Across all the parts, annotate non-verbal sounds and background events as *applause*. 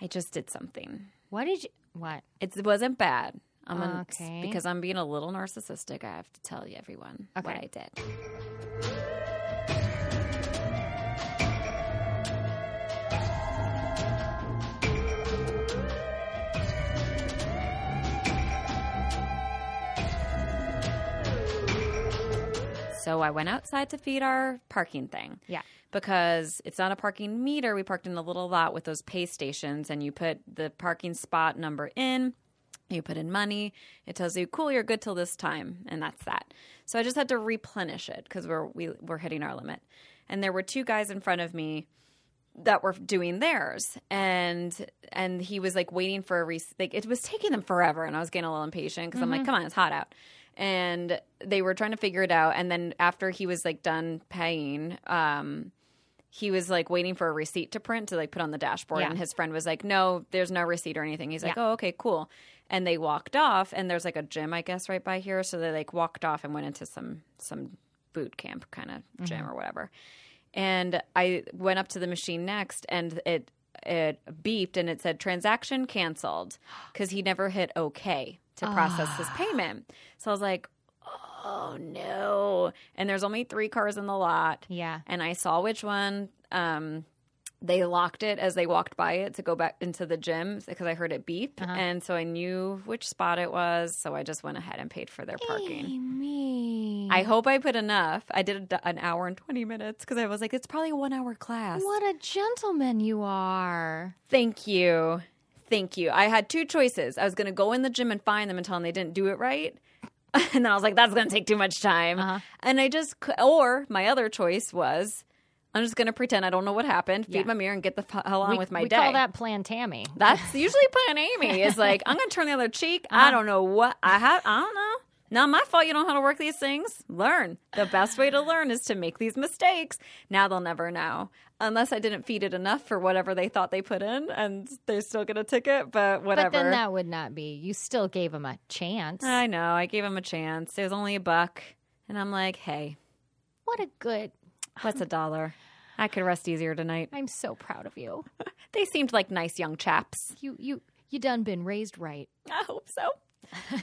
I just did something. What did you? What? It wasn't bad. I'm gonna, Okay. because I'm being a little narcissistic. I have to tell you, everyone, what I did. So I went outside to feed our parking thing Yeah. because it's not a parking meter. We parked in a little lot with those pay stations, and you put the parking spot number in. You put in money. It tells you, "Cool, you're good till this time," and that's that. So I just had to replenish it because we're we, we're hitting our limit. And there were two guys in front of me that were doing theirs, and and he was like waiting for a re- like it was taking them forever, and I was getting a little impatient because I'm like, mm-hmm. "Come on, it's hot out." And they were trying to figure it out, and then after he was like done paying, um, he was like waiting for a receipt to print to like put on the dashboard. Yeah. and his friend was like no there's no receipt or anything. He's like Yeah. oh okay cool. And they walked off and there's like a gym i guess right by here. So they like walked off and went into some some boot camp kind of gym or whatever. And i went up to the machine next and it it beeped and it said transaction canceled because he never hit okay to process his payment so i was like oh no and there's only three cars in the lot Yeah. and I saw which one. Um, they locked it as they walked by it to go back into the gym because I heard it beep, and so I knew which spot it was. So I just went ahead and paid for their parking. Amy. I hope I put enough. I did an hour and twenty minutes because I was like, it's probably a one hour class. What a gentleman you are. Thank you. Thank you. I had two choices. I was going to go in the gym and find them and tell them they didn't do it right. *laughs* And then I was like, that's going to take too much time. Uh-huh. And I just, or my other choice was, I'm just going to pretend I don't know what happened, feed Yeah. my mirror, and get the hell on we with my we day. call that Plan Tammy. That's *laughs* usually Plan Amy is like, I'm going to turn the other cheek. Uh-huh. I don't know what I have. I don't know. Not my fault you don't know how to work these things. Learn. The best way to learn is to make these mistakes. Now they'll never know. Unless I didn't feed it enough for whatever they thought they put in and they're still going to ticket, but whatever. But then that would not be. You still gave him a chance. I know. I gave him a chance. It was only a buck. And I'm like, hey, what a good. what's a dollar? I could rest easier tonight. I'm so proud of you. *laughs* They seemed like nice young chaps. You you you done been raised right. *laughs* I hope so.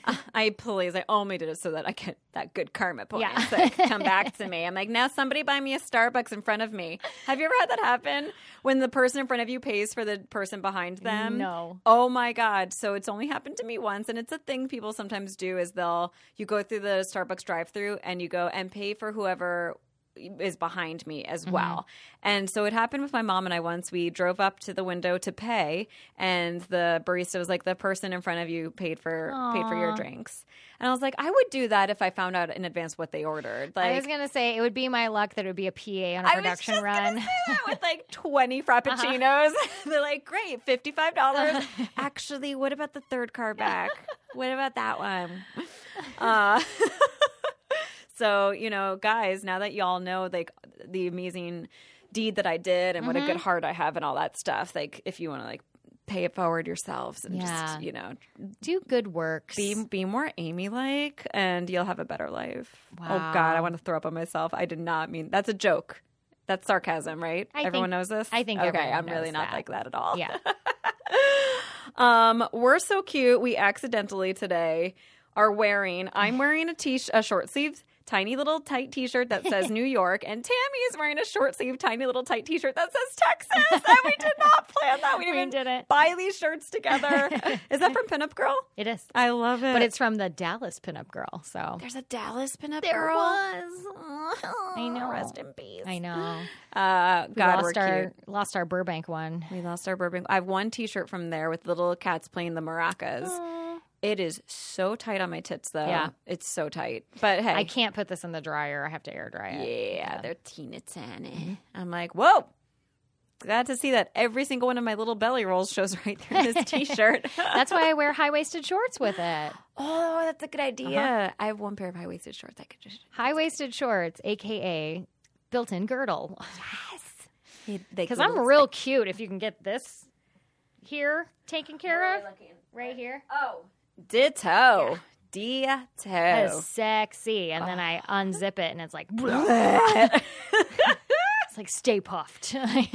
Uh, I please, I only did it so that I get that good karma points Yeah. that come *laughs* back to me. I'm like, now somebody buy me a Starbucks in front of me. Have you ever had that happen when the person in front of you pays for the person behind them? No. Oh my god! So it's only happened to me once, and it's a thing people sometimes do. Is they'll you go through the Starbucks drive-through and you go and pay for whoever is behind me as well. And so it happened with my mom and I once. We drove up to the window to pay, and the barista was like, "The person in front of you paid for paid for your drinks." And I was like, "I would do that if I found out in advance what they ordered." Like, I was gonna say it would be my luck that it would be a PA on a I production run. with like *laughs* twenty frappuccinos. *laughs* They're like, great, fifty five dollars. *laughs* Actually, what about the third car back? what about that one? Uh, so you know, guys, now that y'all know like the amazing deed that I did and what a Mm-hmm. good heart I have and all that stuff, like if you want to like pay it forward yourselves and Yeah. just you know Do good works. be be more Amy like, and you'll have a better life. Oh God, I want to throw up on myself. I did not mean that's a joke. That's sarcasm, right? I everyone think- knows this. I think okay. I'm really not that. like that at all. yeah. *laughs* Um, we're so cute. We accidentally today are wearing. I'm wearing a t a short sleeve. Tiny little tight T-shirt that says New York, and Tammy is wearing a short sleeve, tiny little tight T-shirt that says Texas. And we did not plan that. We *laughs* We didn't even didn't. buy these shirts together. is that from Pinup Girl? It is. I love it. But it's from the Dallas pinup girl. So There's a Dallas pinup Girl. There girl. was. *laughs* I know. Rest in peace. I know. *gasps* Uh, We God, lost we're our cute. lost our Burbank one. We lost our Burbank. I have one T-shirt from there with little cats playing the maracas. It is so tight on my tits, though. Yeah. it's so tight. But hey, I can't put this in the dryer. I have to air dry it. yeah, they're teeny tiny. I'm like, whoa. Glad to see that every single one of my little belly rolls shows *laughs* right there in this T-shirt. *laughs* That's why I wear high waisted shorts with it. oh, that's a good idea. Uh-huh. I have one pair of high waisted shorts. I could just *laughs* High waisted shorts, aka built in girdle. Yes. Because I'm real cute if you can get this here taken care of. Right here. Oh, ditto, ditto. That is sexy. And then I ah. unzip it and it's like, Oh. *laughs* it's like stay puffed. I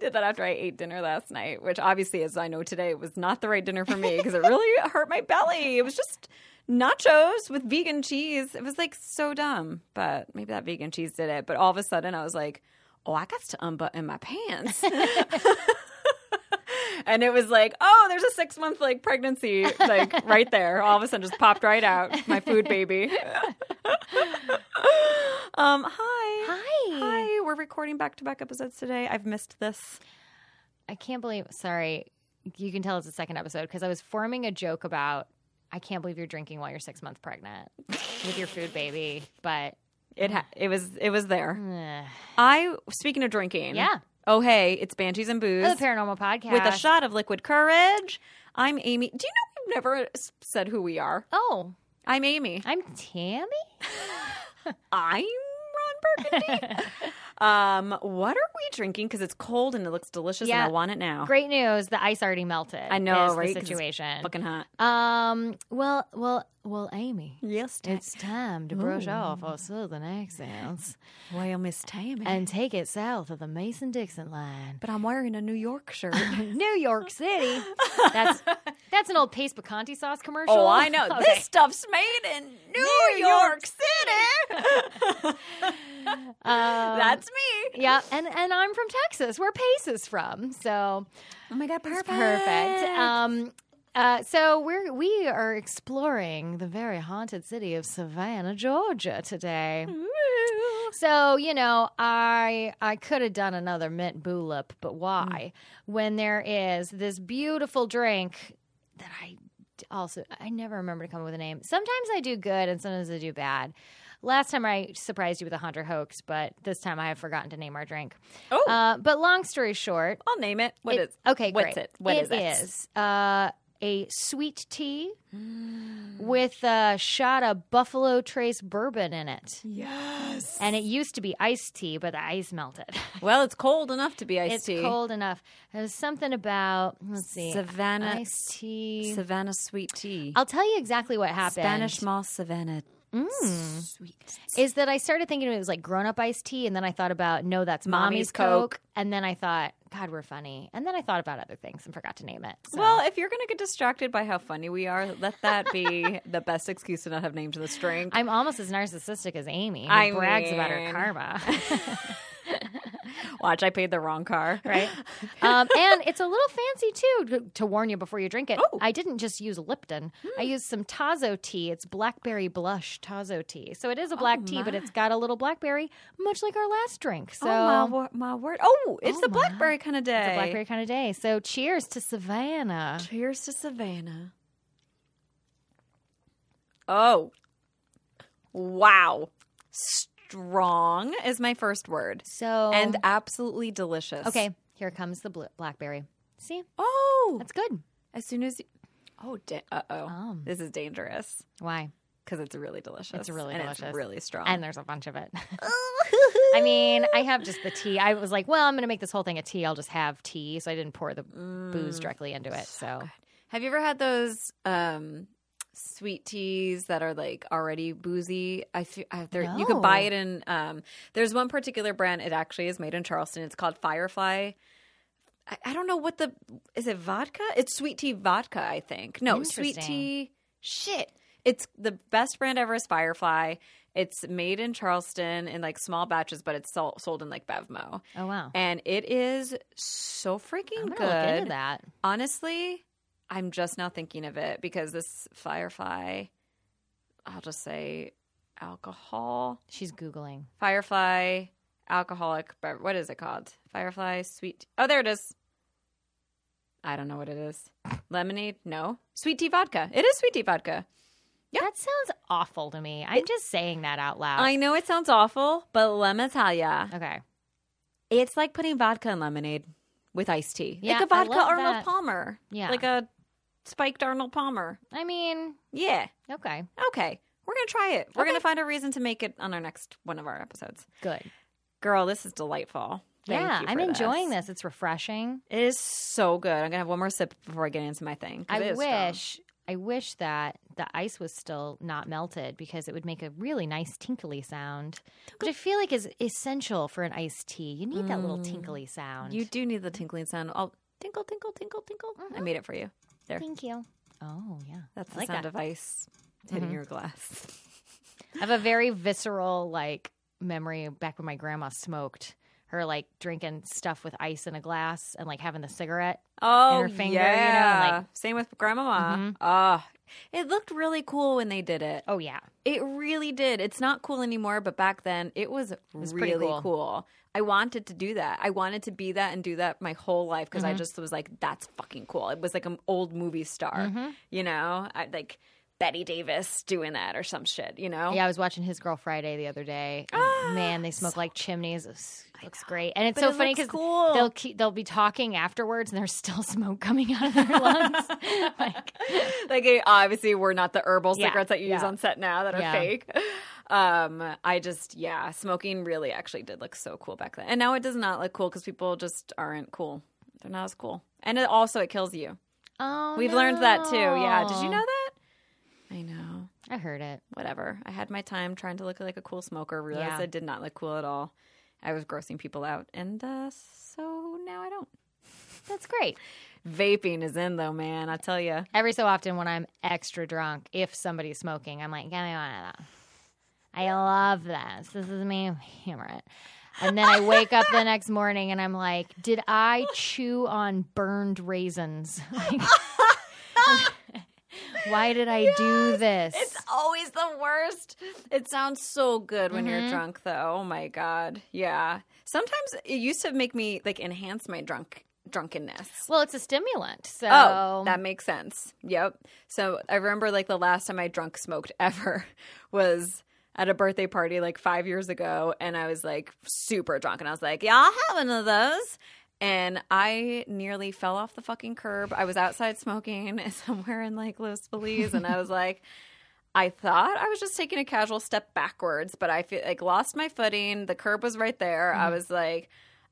did that after I ate dinner last night, which obviously, as I know today, was not the right dinner for me because it really *laughs* hurt my belly. It was just nachos with vegan cheese. It was like so dumb, but maybe that vegan cheese did it. But all of a sudden, I was like, oh, I got to unbutton my pants. *laughs* and it was like, oh, there's a six month like pregnancy, like *laughs* right there. All of a sudden, just popped right out. My food baby. *laughs* um, hi, Hi. hi. We're recording back to back episodes today. I've missed this. I can't believe. Sorry, you can tell it's the second episode because I was forming a joke about. I can't believe you're drinking while you're six months pregnant with your food baby, but It ha- it was it was there. I speaking of drinking. yeah, Oh hey, it's Banshees and Booze the paranormal podcast with a shot of liquid courage. I'm Amy. Do you know we've never said who we are? Oh, I'm Amy. I'm Tammy. *laughs* I'm Ron Burgundy. *laughs* um, what are we drinking? Because it's cold and it looks delicious, and Yeah. I want it now. Great news! The ice already melted. I know, right? The situation. Fucking hot. Um. Well. Well. Well. Amy. Yes, It's time to brush off our southern accents well, Miss Tammy. and take it south of the Mason Dixon line. but I'm wearing a New York shirt. *laughs* New York City. That's that's an old Pace Picante sauce commercial. oh, I know. *laughs* Okay. This stuff's made in New, York, City. Um, *laughs* That's me. yeah, and and I'm from Texas, where Pace is from. So Oh my god, perfect. perfect. Um, uh, so we're we are exploring the very haunted city of Savannah, Georgia today. So you know, I I could have done another mint boolip, but why? When there is this beautiful drink that I also I never remember to come up with a name. Sometimes I do good, and sometimes I do bad. Last time I surprised you with a hunter hoax, but this time I have forgotten to name our drink. Oh. Uh, but long story short, I'll name it. What it- is? okay? What's great. it? What is it? it? is, uh, a sweet tea Mm. with a shot of Buffalo Trace bourbon in it. Yes. And it used to be iced tea, but the ice melted. *laughs* Well, it's cold enough to be iced it's tea. It's cold enough. There's something about let's see, Savannah iced tea. Savannah sweet tea. I'll tell you exactly what happened. Spanish moss Savannah. Mm. Sweet. is that I started thinking it was like grown up iced tea, and then I thought about no, that's Mommy's mommy's Coke. Coke. and then I thought, God, we're funny, and then I thought about other things and forgot to name it. So. Well, if you're going to get distracted by how funny we are, let that be *laughs* the best excuse to not have named this drink. I'm almost as narcissistic as Amy, who I brags about her karma. *laughs* *laughs* Watch, I paid the wrong car. right? *laughs* Um, and it's a little fancy too. To, warn you before you drink it, Oh. I didn't just use Lipton. I used some Tazo tea. It's blackberry blush Tazo tea. So it is a black tea, but it's got a little blackberry, much like our last drink. So oh, my, my word. Oh, it's Oh, the blackberry kind of day. it's a blackberry kind of day. So cheers to Savannah. Cheers to Savannah. Oh. Wow. Strong is my first word. So And absolutely delicious. okay, here comes the bl- blackberry. See, Oh. that's good. As soon as you. Oh, da- uh oh. Um. This is dangerous Why? because it's really delicious. It's really and delicious. It's really strong. And there's a bunch of it. *laughs* I mean, I have just the tea. I was like, well, I'm going to make this whole thing a tea. I'll just have tea. So I didn't pour the booze directly into it. So, Have you ever had those um, sweet teas that are like already boozy? I feel I, they're- you could buy it in. Um, there's one particular brand. It actually is made in Charleston. It's called Firefly. I, I don't know what the is it vodka? It's sweet tea vodka. I think no sweet tea. Shit, it's the best brand ever. Is Firefly. It's made in Charleston in like small batches, but it's sold, in like Bevmo, oh, wow. and it is so freaking good going to look into that. honestly, I'm just now thinking of it because this Firefly, I'll just say alcohol, She's Googling. Firefly, alcoholic, bev- what is it called? Firefly, sweet. Oh, there it is. I don't know what it is. Lemonade? No. Sweet tea vodka. It is sweet tea vodka. Yep. That sounds awful to me. I'm just saying that out loud. I know it sounds awful, but let me tell ya, okay. it's like putting vodka in lemonade with iced tea. Yeah, like a vodka Arnold. Palmer. Yeah. Like a spiked Arnold Palmer. I mean, Yeah. okay. Okay. We're going to try it. We're Okay. going to find a reason to make it on our next one of our episodes. Good. Girl, this is delightful. Thank yeah, you I'm for enjoying this. It's refreshing. It is so good. I'm going to have one more sip before I get into my thing. 'cause it I is strong. wish I wish that the ice was still not melted because it would make a really nice tinkly sound, which I feel like is essential for an iced tea. You need that little mm. tinkly sound. You do need the tinkling sound. Oh, tinkle, tinkle, tinkle, tinkle. Mm-hmm. I made it for you. There. Thank you. Oh yeah, That's the like sound that. of ice hitting your glass. I have a very visceral like memory back when my grandma smoked. Her like drinking stuff with ice in a glass and like having the cigarette. Oh, her finger, you know, yeah. and, like- Same with grandmama. Ah, it looked really cool when they did it. Oh yeah, It really did. It's not cool anymore, but back then it was, it was really cool. cool. I wanted to do that. I wanted to be that and do that my whole life because Mm-hmm. I just was like, that's fucking cool. It was like an old movie star, Mm-hmm. you know, I, like Bette Davis doing that or some shit, you know? yeah. I was watching His Girl Friday the other day. Ah, man, they smoke like chimneys. It looks great, and it's But so it funny because cool. they'll keep, they'll be talking afterwards, and there's still *laughs* smoke coming out of their *laughs* lungs. *laughs* like, like obviously we're not the herbal Yeah, cigarettes that you use on set now that are Yeah. fake. Um, I just yeah, smoking really actually did look so cool back then, and now it does not look cool because people just aren't cool. They're not as cool, and it also it kills you. oh, We've learned that too. Yeah, did you know that? I know. I heard it. Whatever. I had my time trying to look like a cool smoker. Realized Yeah. I did not look cool at all. I was grossing people out, and uh, so now I don't. That's great. Vaping is in though, man. I tell you. Every so often, when I'm extra drunk, if somebody's smoking, I'm like, "Give me one of those." I love this. This is me. Hammer it. And then I wake up the *laughs* next morning and I'm like, "Did I chew on burned raisins?" *laughs* Like, *laughs* Why did I do this? It's always the worst. It sounds so good when Mm-hmm. you're drunk, though. Oh my god, yeah. Sometimes it used to make me like enhance my drunk drunkenness. well, it's a stimulant, so Oh, that makes sense. Yep. So I remember like the last time I drunk smoked *laughs* ever was at a birthday party like five years ago, and I was like super drunk, and I was like, "Yeah, I'll have one of those." And I nearly fell off the fucking curb. I was outside smoking *laughs* somewhere in like Los Feliz, and I was *laughs* like, I thought I was just taking a casual step backwards, but I feel like lost my footing. The curb was right there. I mm-hmm. was like,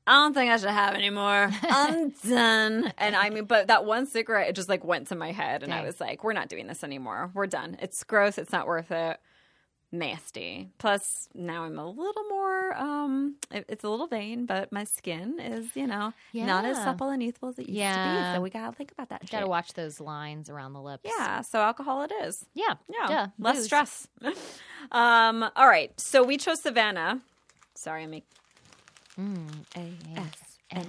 I don't think I should have anymore. I'm *laughs* done. And I mean, but that one cigarette, it just like went to my head, and I was like, we're not doing this anymore. We're done. It's gross. It's not worth it. Nasty. Plus, now I'm a little more. um it- It's a little vain, but my skin is, you know, not as supple and youthful as it used to be. So we gotta think about that. Got to watch those lines around the lips. Yeah. So alcohol it is. yeah, Yeah. Duh. Less Booze. stress. *laughs* um, all right. So we chose Savannah. Sorry, I make A S N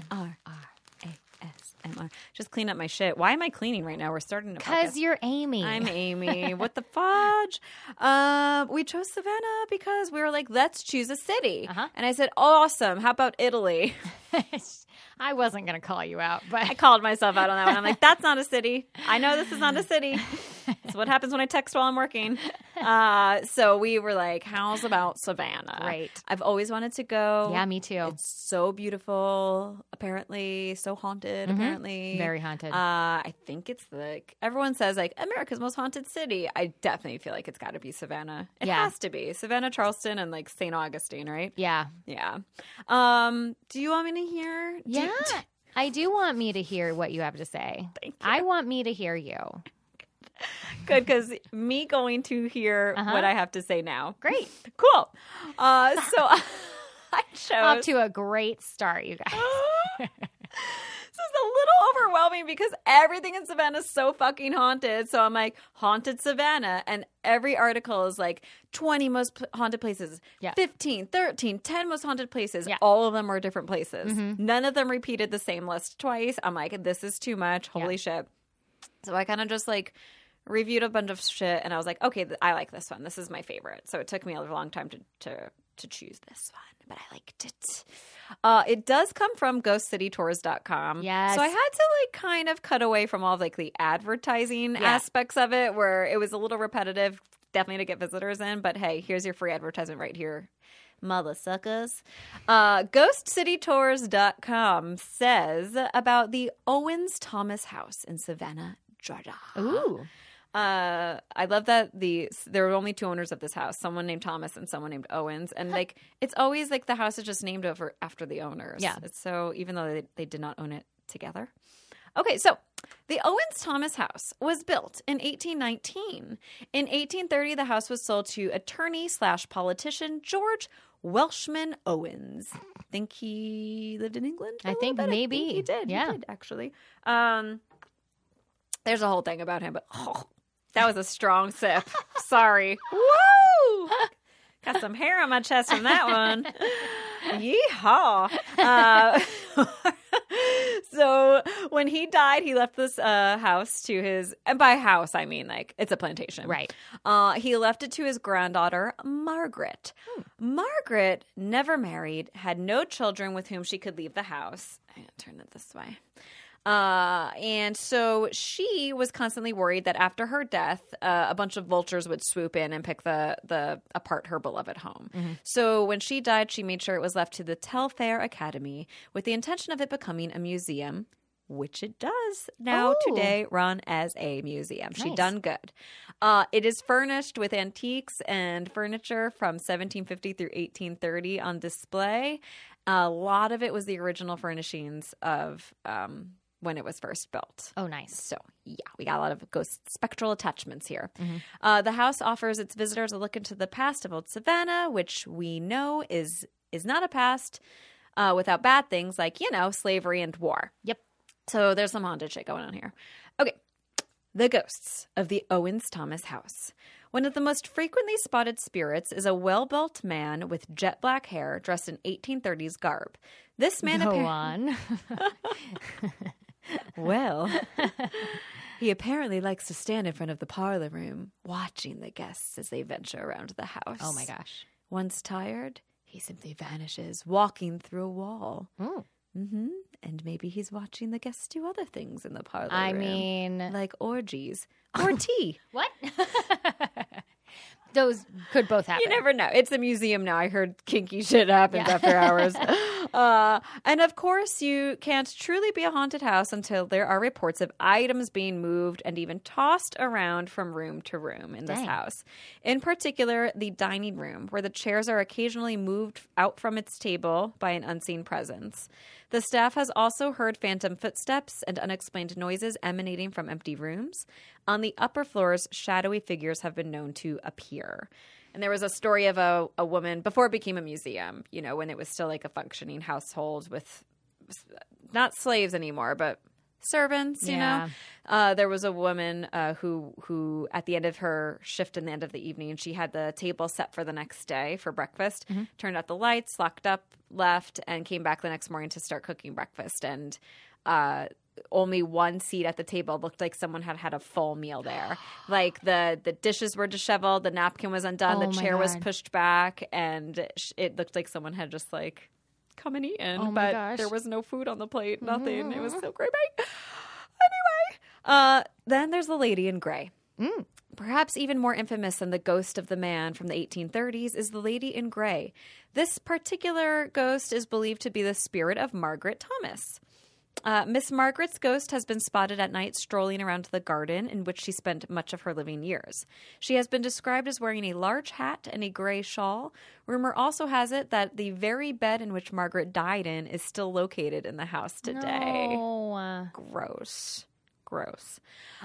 R R A S M R. Just clean up my shit. Why am I cleaning right now? We're starting to Because you're Amy. I'm Amy. *laughs* what the fudge? Uh, we chose Savannah because we were like, let's choose a city. Uh-huh. And I said, awesome. How about Italy? *laughs* I wasn't going to call you out, but I called myself out on that one. I'm like, that's not a city. I know this is not a city. *laughs* It's what happens when I text while I'm working. *laughs* Uh, so we were like, how's about Savannah? Right. I've always wanted to go. yeah, me too. It's so beautiful, apparently, so haunted, apparently. Mm-hmm. Very haunted. Uh, I think it's like, everyone says, like, America's most haunted city. I definitely feel like it's got to be Savannah. It Yeah. has to be. Savannah, Charleston, and like St. Augustine, right? yeah. Yeah. Um, do you want me to hear? do- Yeah. *laughs* I do want me to hear what you have to say. Thank I want me to hear you. *laughs* Good, because me going to hear Uh-huh. what I have to say now. Great. Cool. Uh, so *laughs* I chose. Off to a great start, you guys. *laughs* this is a little overwhelming because everything in Savannah is so fucking haunted. So I'm like, haunted Savannah. And every article is like 20 most p- haunted places, Yeah. 15, 13, 10 most haunted places. Yeah. All of them are different places. None of them repeated the same list twice. I'm like, this is too much. Holy shit. So I kind of just like reviewed a bunch of shit and I was like, okay, I like this one. This is my favorite. So it took me a long time to to, to choose this one, but I liked it. Uh, it does come from ghostcitytours.com. Yes. So I had to like kind of cut away from all of like the advertising Yeah. aspects of it where it was a little repetitive, definitely to get visitors in. But hey, here's your free advertisement right here. Mother suckers. Uh, GhostCityTours.com says about the Owens Thomas House in Savannah, Georgia. Ooh. Uh, I love that the there were only two owners of this house, someone named Thomas and someone named Owens, and like it's always like the house is just named over after the owners. Yeah. So even though they, they did not own it together. Okay, so The Owens Thomas House was built in 1819. In 1830, the house was sold to attorney slash politician George Welshman Owens. Think he lived in England? I think bit? maybe. he did. Yeah. he did actually. Um, there's a whole thing about him, but oh, that was a strong sip. *laughs* Sorry. Woo! *laughs* Got some hair on my chest from that one. *laughs* Yeehaw. Uh, so when he died, he left this uh, house to his, and by house, I mean like it's a plantation. Right. Uh, he left it to his granddaughter, Margaret. Hmm. Margaret never married, had no children with whom she could leave the house. I'm to turn it this way. Uh, and so she was constantly worried that after her death, uh, a bunch of vultures would swoop in and pick the the apart her beloved home. So when she died, she made sure it was left to the Telfair Academy with the intention of it becoming a museum, which it does now Oh. today run as a museum. She done good. Uh, it is furnished with antiques and furniture from 1750 through 1830 on display. A lot of it was the original furnishings of um, when it was first built. Oh, nice. So, yeah, we got a lot of ghost spectral attachments here. Uh, the house offers its visitors a look into the past of Old Savannah, which we know is is not a past uh, without bad things like you know slavery and war. Yep. So there's some haunted shit going on here. Okay. The ghosts of the Owens Thomas house. One of the most frequently spotted spirits is a well built man with jet black hair dressed in 1830s garb. This man Go on. *laughs* *laughs* well, *laughs* he apparently likes to stand in front of the parlor room, watching the guests as they venture around the house. oh my gosh. Once tired, he simply vanishes, walking through a wall. Ooh. hmm And maybe he's watching the guests do other things in the parlor I room, mean, like orgies or *laughs* tea. what? *laughs* Those could both happen. You never know. It's a museum now. I heard kinky shit happens Yeah. after hours. *laughs* uh, and of course, you can't truly be a haunted house until there are reports of items being moved and even tossed around from room to room in this Dang. house. In particular, the dining room, where the chairs are occasionally moved out from its table by an unseen presence. The staff has also heard phantom footsteps and unexplained noises emanating from empty rooms. On the upper floors, shadowy figures have been known to appear. And there was a story of a, a woman before it became a museum, you know, when it was still like a functioning household with not slaves anymore, but servants, you Yeah. know. Uh, there was a woman uh, who who at the end of her shift in the end of the evening, she had the table set for the next day for breakfast. Turned out the lights, locked up, left, and came back the next morning to start cooking breakfast. And uh, only one seat at the table looked like someone had had a full meal there. *gasps* like the the dishes were disheveled, the napkin was undone, Oh the chair was pushed back, and it looked like someone had just like come and eaten, Oh but gosh. there was no food on the plate, nothing. It was so creepy. *laughs* Anyway, uh, then there's the lady in gray. Mm. Perhaps even more infamous than the ghost of the man from the 1830s is the lady in gray. This particular ghost is believed to be the spirit of Margaret Thomas. Uh, Miss Margaret's ghost has been spotted at night strolling around the garden in which she spent much of her living years. She has been described as wearing a large hat and a gray shawl. Rumor also has it that the very bed in which Margaret died in is still located in the house today. No. Gross. Gross.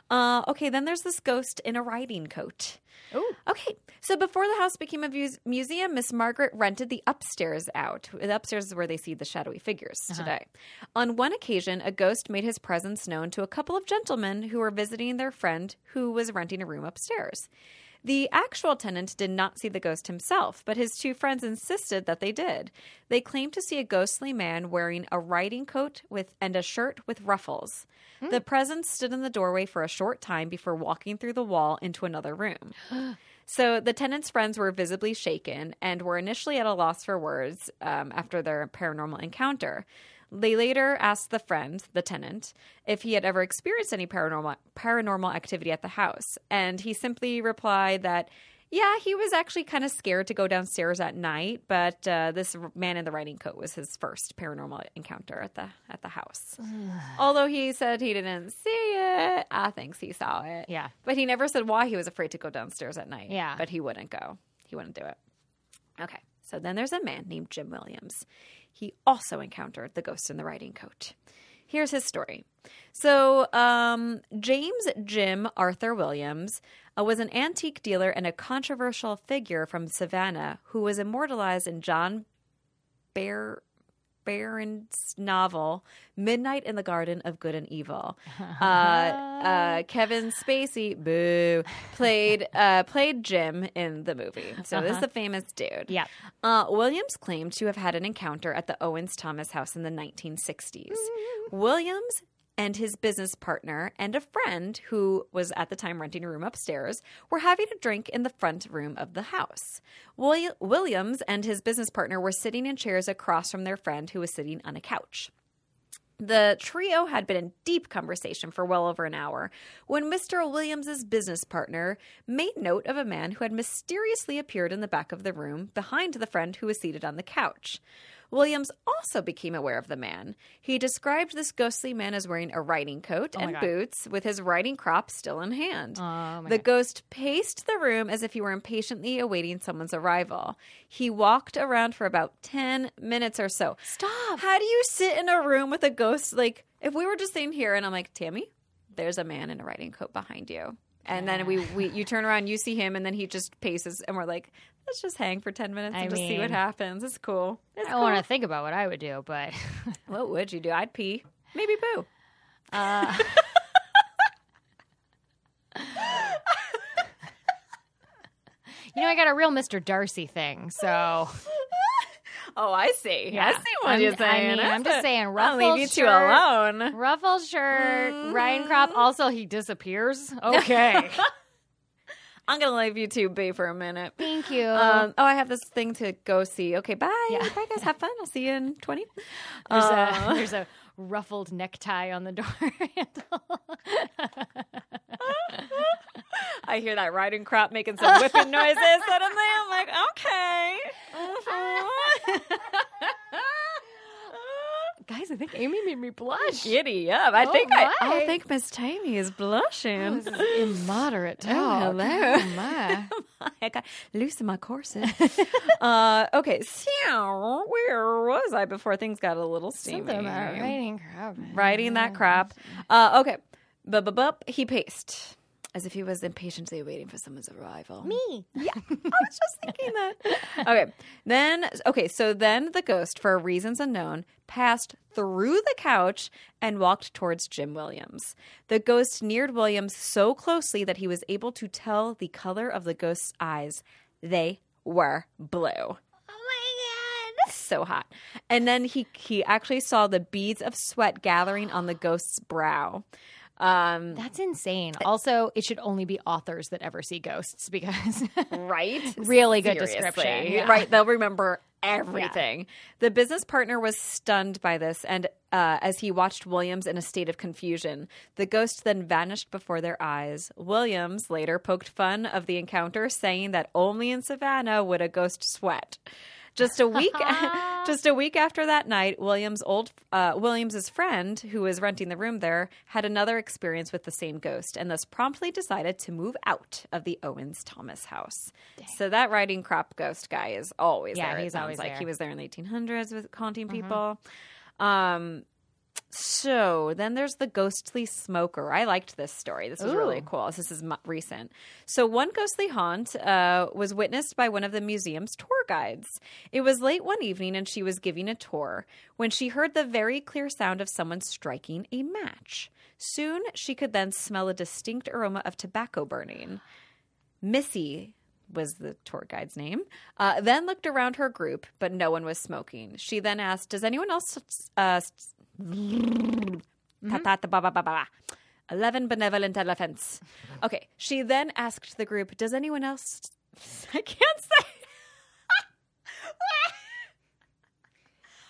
Uh, okay, then there's this ghost in a riding coat. Ooh. Okay, so before the house became a views- museum, Miss Margaret rented the upstairs out. The upstairs is where they see the shadowy figures today. On one occasion, a ghost made his presence known to a couple of gentlemen who were visiting their friend who was renting a room upstairs. The actual tenant did not see the ghost himself, but his two friends insisted that they did. They claimed to see a ghostly man wearing a riding coat with and a shirt with ruffles. The presence stood in the doorway for a short time before walking through the wall into another room. *gasps* So the tenant's friends were visibly shaken and were initially at a loss for words um, after their paranormal encounter. They later asked the friend, the tenant, if he had ever experienced any paranormal paranormal activity at the house, and he simply replied that, yeah, he was actually kind of scared to go downstairs at night, but uh, this man in the riding coat was his first paranormal encounter at the at the house. *sighs* Although he said he didn't see it, I think he saw it. Yeah. But he never said why he was afraid to go downstairs at night. Yeah. But he wouldn't go. He wouldn't do it. Okay. So then there's a man named Jim Williams. He also encountered the ghost in the riding coat. Here's his story. So, um, James Jim Arthur Williams uh, was an antique dealer and a controversial figure from Savannah who was immortalized in John Bear. Berendt's novel "Midnight in the Garden of Good and Evil." *laughs* Uh, uh, Kevin Spacey, boo, played uh, played Jim in the movie. So this is a famous dude. Yeah. Uh, Williams claimed to have had an encounter at the Owens Thomas house in the 1960s. Williams and his business partner and a friend who was at the time renting a room upstairs were having a drink in the front room of the house. Willi- Williams and his business partner were sitting in chairs across from their friend who was sitting on a couch. The trio had been in deep conversation for well over an hour when Mr. Williams's business partner made note of a man who had mysteriously appeared in the back of the room behind the friend who was seated on the couch. Williams also became aware of the man. He described this ghostly man as wearing a riding coat oh and boots with his riding crop still in hand. Oh, the God. ghost paced the room as if he were impatiently awaiting someone's arrival. He walked around for about 10 minutes or so. Stop. How do you sit in a room with a ghost? Like, if we were just sitting here and I'm like, Tammy, there's a man in a riding coat behind you. And then we, we you turn around, you see him, and then he just paces, and we're like, let's just hang for 10 minutes I and just see what happens. It's cool. It's I cool. don't want to think about what I would do, but *laughs* What would you do? I'd pee. Maybe poo. uh, *laughs* you know, I got a real Mr. Darcy thing, so *laughs* Oh, I see. I see what I'm- you're saying. I mean, I'm just saying, I'll leave you two shirt. alone. ruffled shirt, Mm-hmm. riding crop. Also, he disappears. Okay, I'm gonna leave you two be for a minute. thank you. Um, oh, I have this thing to go see. Okay, bye. Yeah. Bye, guys. Have fun. I'll see you in 20. there's uh, a *laughs* there's a ruffled necktie on the door *laughs* handle. *laughs* I hear that riding crop making some whipping noises suddenly. I'm like, okay. Mhm. Guys, I think Amy made me *laughs* blush. Giddy up. I Oh, think I, I think Miss Tammy is blushing. This is immoderate *laughs* talk. hello. Oh, my. *laughs* I got loosen my corset. uh, okay, so where was I before things got a little steamy? Something about writing crap. Writing that crap. Uh, okay, bup, bup, bup. He paced as if he was impatiently waiting for someone's arrival. Me. Yeah, *laughs* I was just thinking that. *laughs* Okay, then okay, so then the ghost, for reasons unknown, passed through the couch and walked towards Jim Williams. The ghost neared Williams so closely that he was able to tell the color of the ghost's eyes. They were blue. Oh my god. So hot. And then he he actually saw the beads of sweat gathering on the ghost's brow. Um, That's insane. Also, it should only be authors that ever see ghosts because right? *laughs* really good Seriously. description. Yeah. Right. They'll *laughs* remember everything. The business partner was stunned by this, and uh, as he watched Williams in a state of confusion, the ghost then vanished before their eyes. Williams later poked fun of the encounter, saying that only in Savannah would a ghost sweat. Just a *laughs* week, *laughs* just a week after that night, Williams' old uh, Williams's friend, who was renting the room there, had another experience with the same ghost, and thus promptly decided to move out of the Owens Thomas house. So that riding crop ghost guy is always Yeah, there. he's always like there. he was there in the 1800s with haunting people. Um, so then there's the ghostly smoker. I liked this story. This was really cool. This is recent. So one ghostly haunt uh, was witnessed by one of the museum's tour guides. It was late one evening, and she was giving a tour when she heard the very clear sound of someone striking a match. Soon she could then smell a distinct aroma of tobacco burning. Missy was the tour guide's name, uh, then looked around her group, but no one was smoking. She then asked, Does anyone else. Uh, Mm-hmm. ba- 11 benevolent elephants. Okay. She then asked the group, Does anyone else. *laughs* I can't say. *laughs*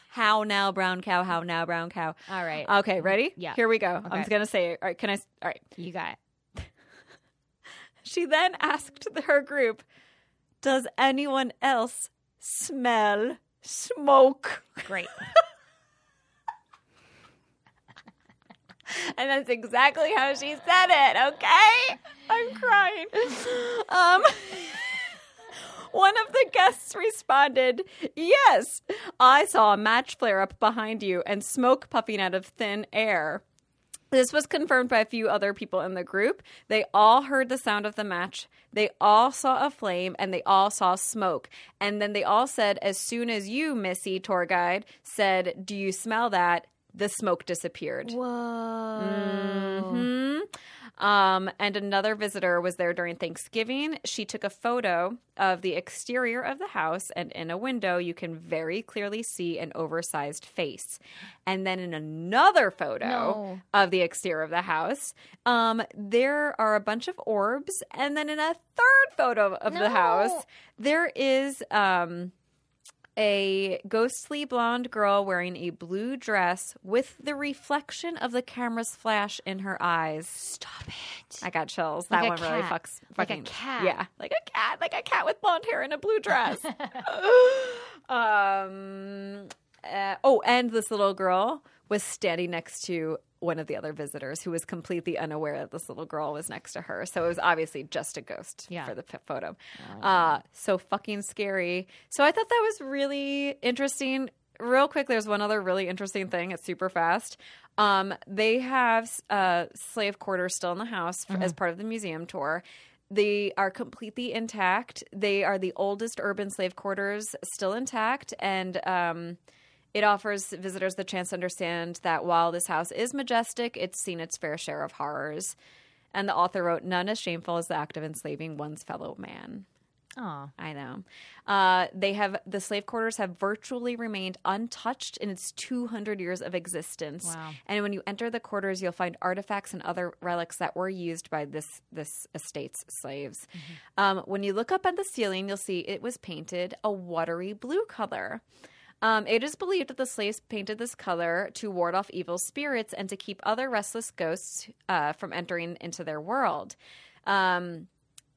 how now, brown cow? How now, brown cow? All right. Okay, ready? Yeah. Here we go. I'm just going to say it. All right, can I? All right. you got it. *laughs* She then asked her group, Does anyone else smell smoke? Great. *laughs* And that's exactly how she said it, okay? I'm crying. Um, *laughs* One of the guests responded, Yes, I saw a match flare up behind you and smoke puffing out of thin air. This was confirmed by a few other people in the group. They all heard the sound of the match. They all saw a flame and they all saw smoke. And then they all said, as soon as you, Missy, tour guide, said, Do you smell that? The smoke disappeared. Whoa. hmm Um, and another visitor was there during Thanksgiving. She took a photo of the exterior of the house, and in a window, you can very clearly see an oversized face. And then in another photo No. of the exterior of the house, um, there are a bunch of orbs. And then in a third photo of the house, there is. Um, a ghostly blonde girl wearing a blue dress with the reflection of the camera's flash in her eyes. Stop it. I got chills. Like that one really cat. fucks. Like a fucking, cat. Yeah, like a cat, like a cat with blonde hair and a blue dress. *laughs* *gasps* um. uh, oh, and this little girl was standing next to one of the other visitors who was completely unaware that this little girl was next to her. So it was obviously just a ghost Yeah. for the p- photo. Uh, so fucking scary. So I thought that was really interesting. Real quick, there's one other really interesting thing. It's super fast. Um, they have uh, slave quarters still in the house for, as part of the museum tour. They are completely intact. They are the oldest urban slave quarters still intact, and um, it offers visitors the chance to understand that while this house is majestic, it's seen its fair share of horrors. And the author wrote, "None as shameful as the act of enslaving one's fellow man." Oh. I know. Uh, they have the slave quarters have virtually remained untouched in its 200 years of existence. Wow. And when you enter the quarters, you'll find artifacts and other relics that were used by this this estate's slaves. Um, when you look up at the ceiling, you'll see it was painted a watery blue color. Um, it is believed that the slaves painted this color to ward off evil spirits and to keep other restless ghosts uh, from entering into their world. Um,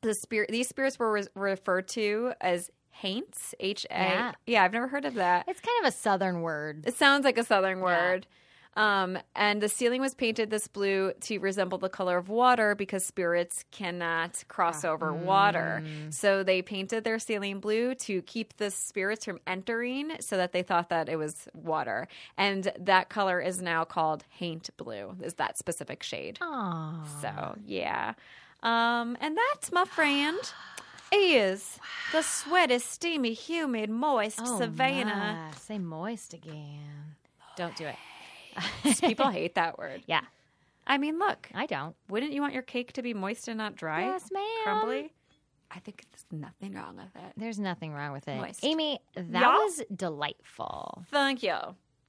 the spirit these spirits were re- referred to as haints h a Yeah. yeah i've never heard of that It's kind of a southern word. it sounds like a southern word um, and the ceiling was painted this blue to resemble the color of water because spirits cannot cross over water. So they painted their ceiling blue to keep the spirits from entering so that they thought that it was water. And that color is now called haint blue, is that specific shade. Oh. So yeah, um, and that's my friend, *gasps* is the sweaty, steamy, humid, moist Savannah. my. Say moist again. Don't do it. *laughs* People hate that word. Yeah. I mean, look, I don't. wouldn't you want your cake to be moist and not dry? Yes, ma'am. Crumbly. I think there's nothing wrong with it. There's nothing wrong with it. Moist. Amy, that was delightful. Thank you.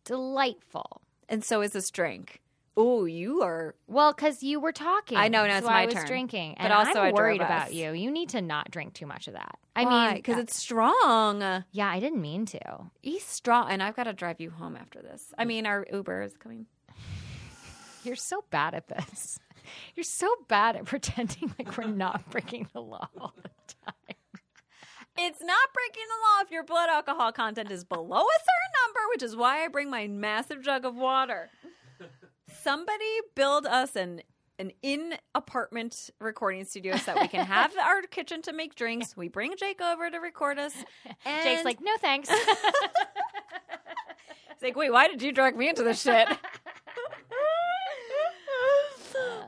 Delightful. And so is this drink. Oh, you are. Well, because you were talking. I know, now it's so my I was turn. drinking. But And also I'm I worried us. about you. You need to not drink too much of that. I I mean, because uh, it's strong. yeah, I didn't mean to. Eat strong, and I've got to drive you home after this. I mean, our Uber is coming. *laughs* You're so bad at this. *laughs* You're so bad at *laughs* pretending like we're not breaking the law all the time. It's not breaking the law if your blood alcohol content is below a certain number, which is why I bring my massive jug of water. Somebody build us an an in apartment recording studio so that we can have *laughs* our kitchen to make drinks. We bring Jake over to record us. And *laughs* Jake's like, no thanks. *laughs* he's like, wait, why did you drag me into this shit?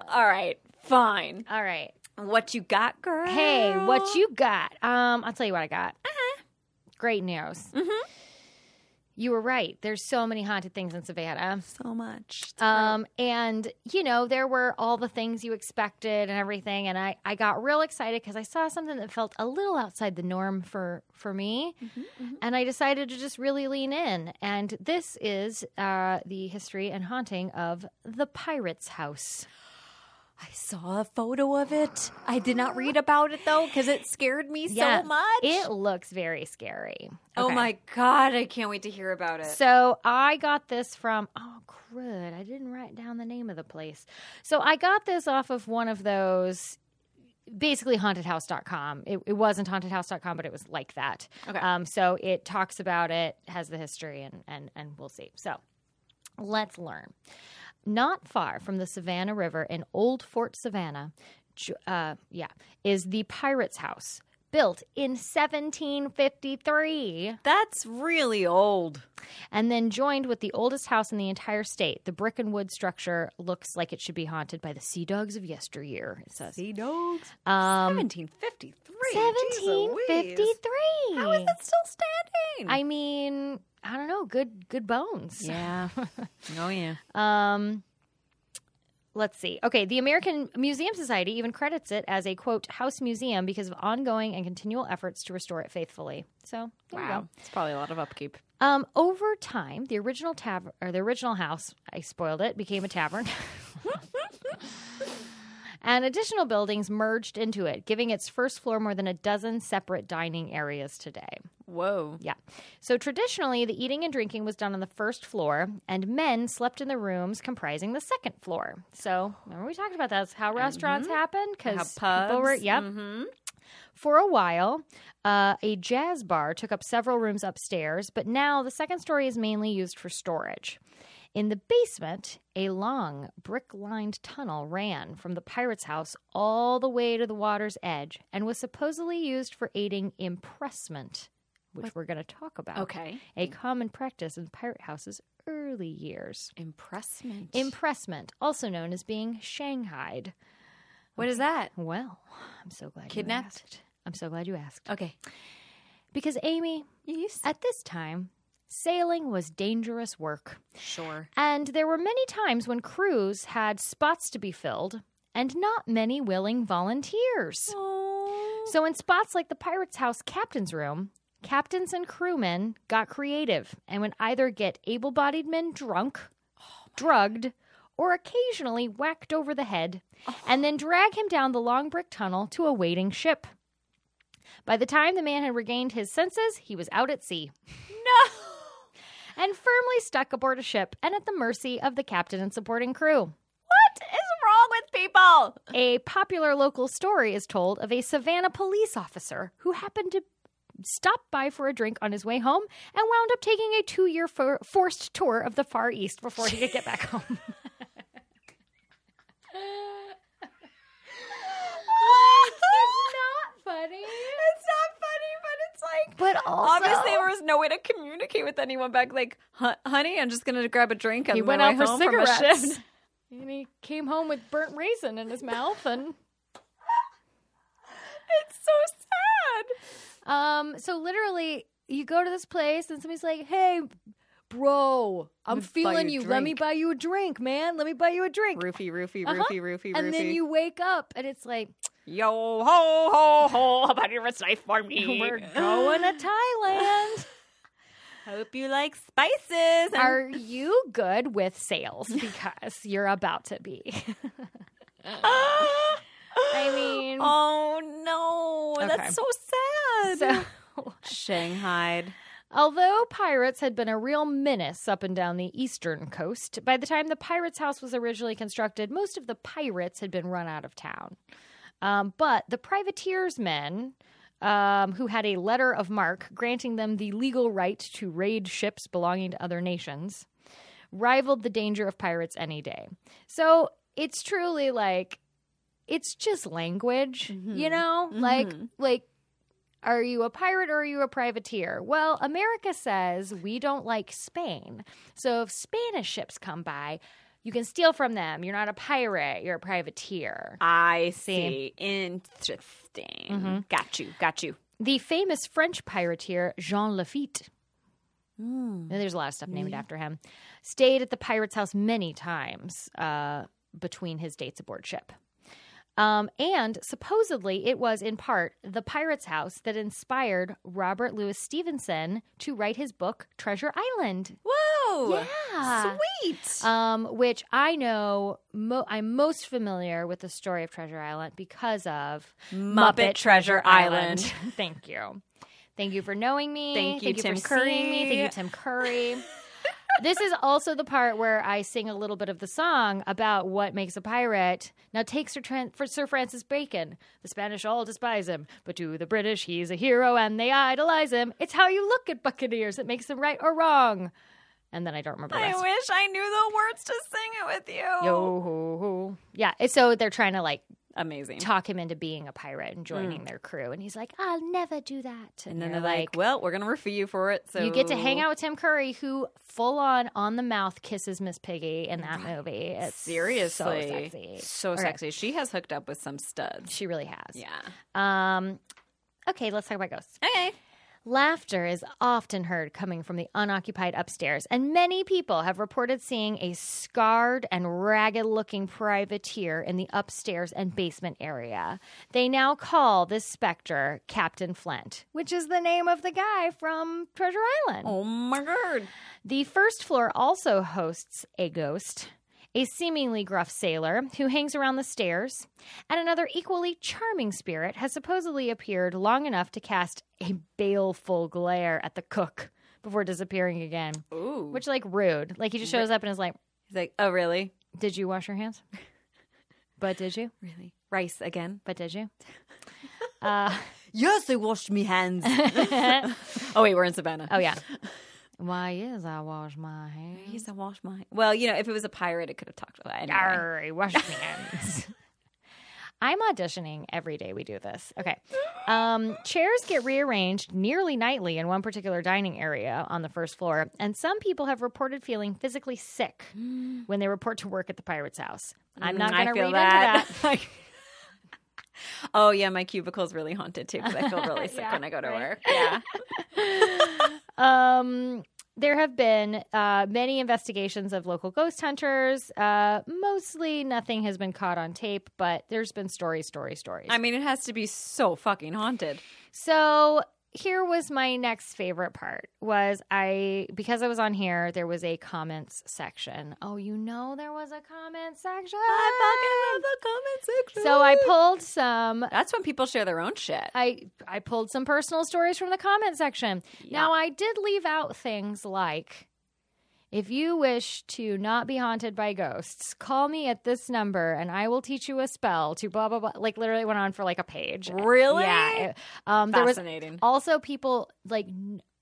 All right, fine. all right. What you got, girl? Hey, what you got? Um, I'll tell you what I got. Uh-huh. Great news. Mm-hmm. You were right. There's so many haunted things in Savannah. So much. Um, and you know, there were all the things you expected and everything. And I, I got real excited because I saw something that felt a little outside the norm for, for me. And I decided to just really lean in. And this is uh, the history and haunting of the Pirate's House. I saw a photo of it. I did not read about it though because it scared me Yeah, so much. It looks very scary. Oh my god, I can't wait to hear about it. So I got this from oh crud, I didn't write down the name of the place. So I got this off of one of those basically hauntedhouse.com. It, it wasn't hauntedhouse.com, but it was like that. Okay. Um, so it talks about it, has the history, and and and we'll see. So let's learn. Not far from the Savannah River in Old Fort Savannah, uh, yeah, is the Pirate's House. Built in 1753 That's really old. and then joined with the oldest house in the entire state. The brick and wood structure looks like it should be haunted by the sea dogs of yesteryear, it says. Sea dogs. Um, 1753. 1753. How is it still standing? I mean, I don't know. Good, good bones. yeah. *laughs* oh yeah. Um, let's see. Okay, the American Museum Society even credits it as a quote house museum because of ongoing and continual efforts to restore it faithfully. So there you go. Wow. It's probably a lot of upkeep. Um, over time, the original tavern or the original house, I spoiled it, became a tavern. *laughs* *laughs* and additional buildings merged into it, giving its first floor more than a dozen separate dining areas today. Whoa. Yeah. So traditionally, the eating and drinking was done on the first floor, and men slept in the rooms comprising the second floor. So remember we talked about that? That's how restaurants happen because people were pubs, yep. mhm. For a while, uh, a jazz bar took up several rooms upstairs, but now the second story is mainly used for storage. In the basement, a long brick lined tunnel ran from the pirate's house all the way to the water's edge and was supposedly used for aiding impressment, which we're going to talk about. Okay. A common practice in pirate houses' early years. Impressment. Impressment, also known as being shanghaied. what is that? Well, I'm so glad Kidnapped? you asked. I'm so glad you asked. Okay. Because, Amy, Yes. at this time, sailing was dangerous work. Sure. And there were many times when crews had spots to be filled and not many willing volunteers. Oh. So, in spots like the Pirate's House captain's room, captains and crewmen got creative and would either get able bodied men drunk, drugged, or occasionally whacked over the head, and then drag him down the long brick tunnel to a waiting ship. By the time the man had regained his senses, he was out at sea No. And firmly stuck aboard a ship and at the mercy of the captain and supporting crew. What is wrong with people? A popular local story is told of a Savannah police officer who happened to stop by for a drink on his way home and wound up taking a two year for- forced tour of the Far East before he could get back home. *laughs* *laughs* it's not funny. It's not funny, but it's like. *laughs* But also, Obviously, there was no way to communicate with anyone back. Like, honey, I'm just gonna grab a drink. On he my went out for home from a cigarettes. shift." *laughs* And he came home with burnt raisin in his mouth and *laughs* It's so sad. Um, so literally, you go to this place and somebody's like, "Hey, bro, I'm me buy feeling you you. Let me buy you a drink, man. Let me buy you a drink." Roofie, roofie, Uh-huh. roofie, roofie, and then you wake up and it's like, Yo ho ho ho! How about you recite for me? *laughs* "We're going to Thailand." *laughs* Hope you like spices. Are you good with sales? *laughs* Because you're about to be. I mean- oh no, Okay. that's so sad. so. Shanghai. Although pirates had been a real menace up and down the eastern coast, by the time the pirates' house was originally constructed, most of the pirates had been run out of town. Um, but the privateers' men, um, who had a letter of marque granting them the legal right to raid ships belonging to other nations, rivaled the danger of pirates any day. So it's truly like it's just language, you know? Like like are you a pirate or are you a privateer? Well, America says we don't like Spain. So if Spanish ships come by, you can steal from them. You're not a pirate, you're a privateer. I See. see. Interesting. Got you. Got you. The famous French pirateer Jean Lafitte, and there's a lot of stuff named after him, stayed at the pirate's house many times uh, between his dates aboard ship. Um, and supposedly, it was in part the pirate's house that inspired Robert Louis Stevenson to write his book Treasure Island. Yeah. Sweet. Um, which I know mo- I'm most familiar with the story of Treasure Island because of Muppet Treasure Island. *laughs* Thank you. Thank you for knowing me. Thank you, Tim for seeing me. Thank you, Curry. Tim Curry. this is also the part where I sing a little bit of the song about what makes a pirate. Now, take Sir, Tran- for Sir Francis Bacon. The Spanish all despise him, but to the British, he's a hero and they idolize him. It's how you look at buccaneers that makes them right or wrong. And then I don't remember I wish I knew the words to sing it with you. Yo ho ho. Yeah. So they're trying to like Amazing. talk him into being a pirate and joining their crew. And he's like, I'll never do that. Mm. and then they're like, "Well, we're gonna refuse you for it." So you get to hang out with Tim Curry, who full on on the mouth kisses Miss Piggy in that movie. It's Seriously, so sexy. So Okay. sexy. She has hooked up with some studs. She really has. Yeah. Um. Okay, let's talk about ghosts. Okay. Laughter is often heard coming from the unoccupied upstairs, and many people have reported seeing a scarred and ragged looking privateer in the upstairs and basement area. They now call this specter Captain Flint, which is the name of the guy from Treasure Island. Oh my god. The first floor also hosts a ghost, a seemingly gruff sailor who hangs around the stairs, and another equally charming spirit has supposedly appeared long enough to cast a baleful glare at the cook before disappearing again. Ooh. Which, like, rude. Like, he just shows up and is like, He's like, "Oh, really? Did you wash your hands? *laughs* but did you? Really? Rice again? But did you? Uh, *laughs* Yes, I washed me hands." *laughs* oh wait, we're in Savannah. oh, yeah. Why is I wash my hands? Yes, I wash my. Well, you know, if it was a pirate, it could have talked about it. Anyway. Arr, wash my *laughs* hands. I'm auditioning every day we do this. Okay. Um, chairs get rearranged nearly nightly in one particular dining area on the first floor, and some people have reported feeling physically sick *gasps* when they report to work at the pirate's house. I'm not Mm, going to read into that. *laughs* oh yeah, my cubicle's really haunted too because I feel really *laughs* sick Yeah, when I go to right. work. Yeah. *laughs* Um, there have been uh, many investigations of local ghost hunters. Uh, mostly nothing has been caught on tape, but there's been stories, stories, stories. I mean, it has to be so fucking haunted. So here was my next favorite part was I because I was on here there was a comments section. Oh, you know there was a comment section. I fucking love the comment section. So I pulled some That's when people share their own shit. I I pulled some personal stories from the comment section. Now I did leave out things like if you wish to not be haunted by ghosts, call me at this number and I will teach you a spell to blah blah blah. Like literally went on for like a page. Really? Yeah. it- Um, there was Fascinating. also people like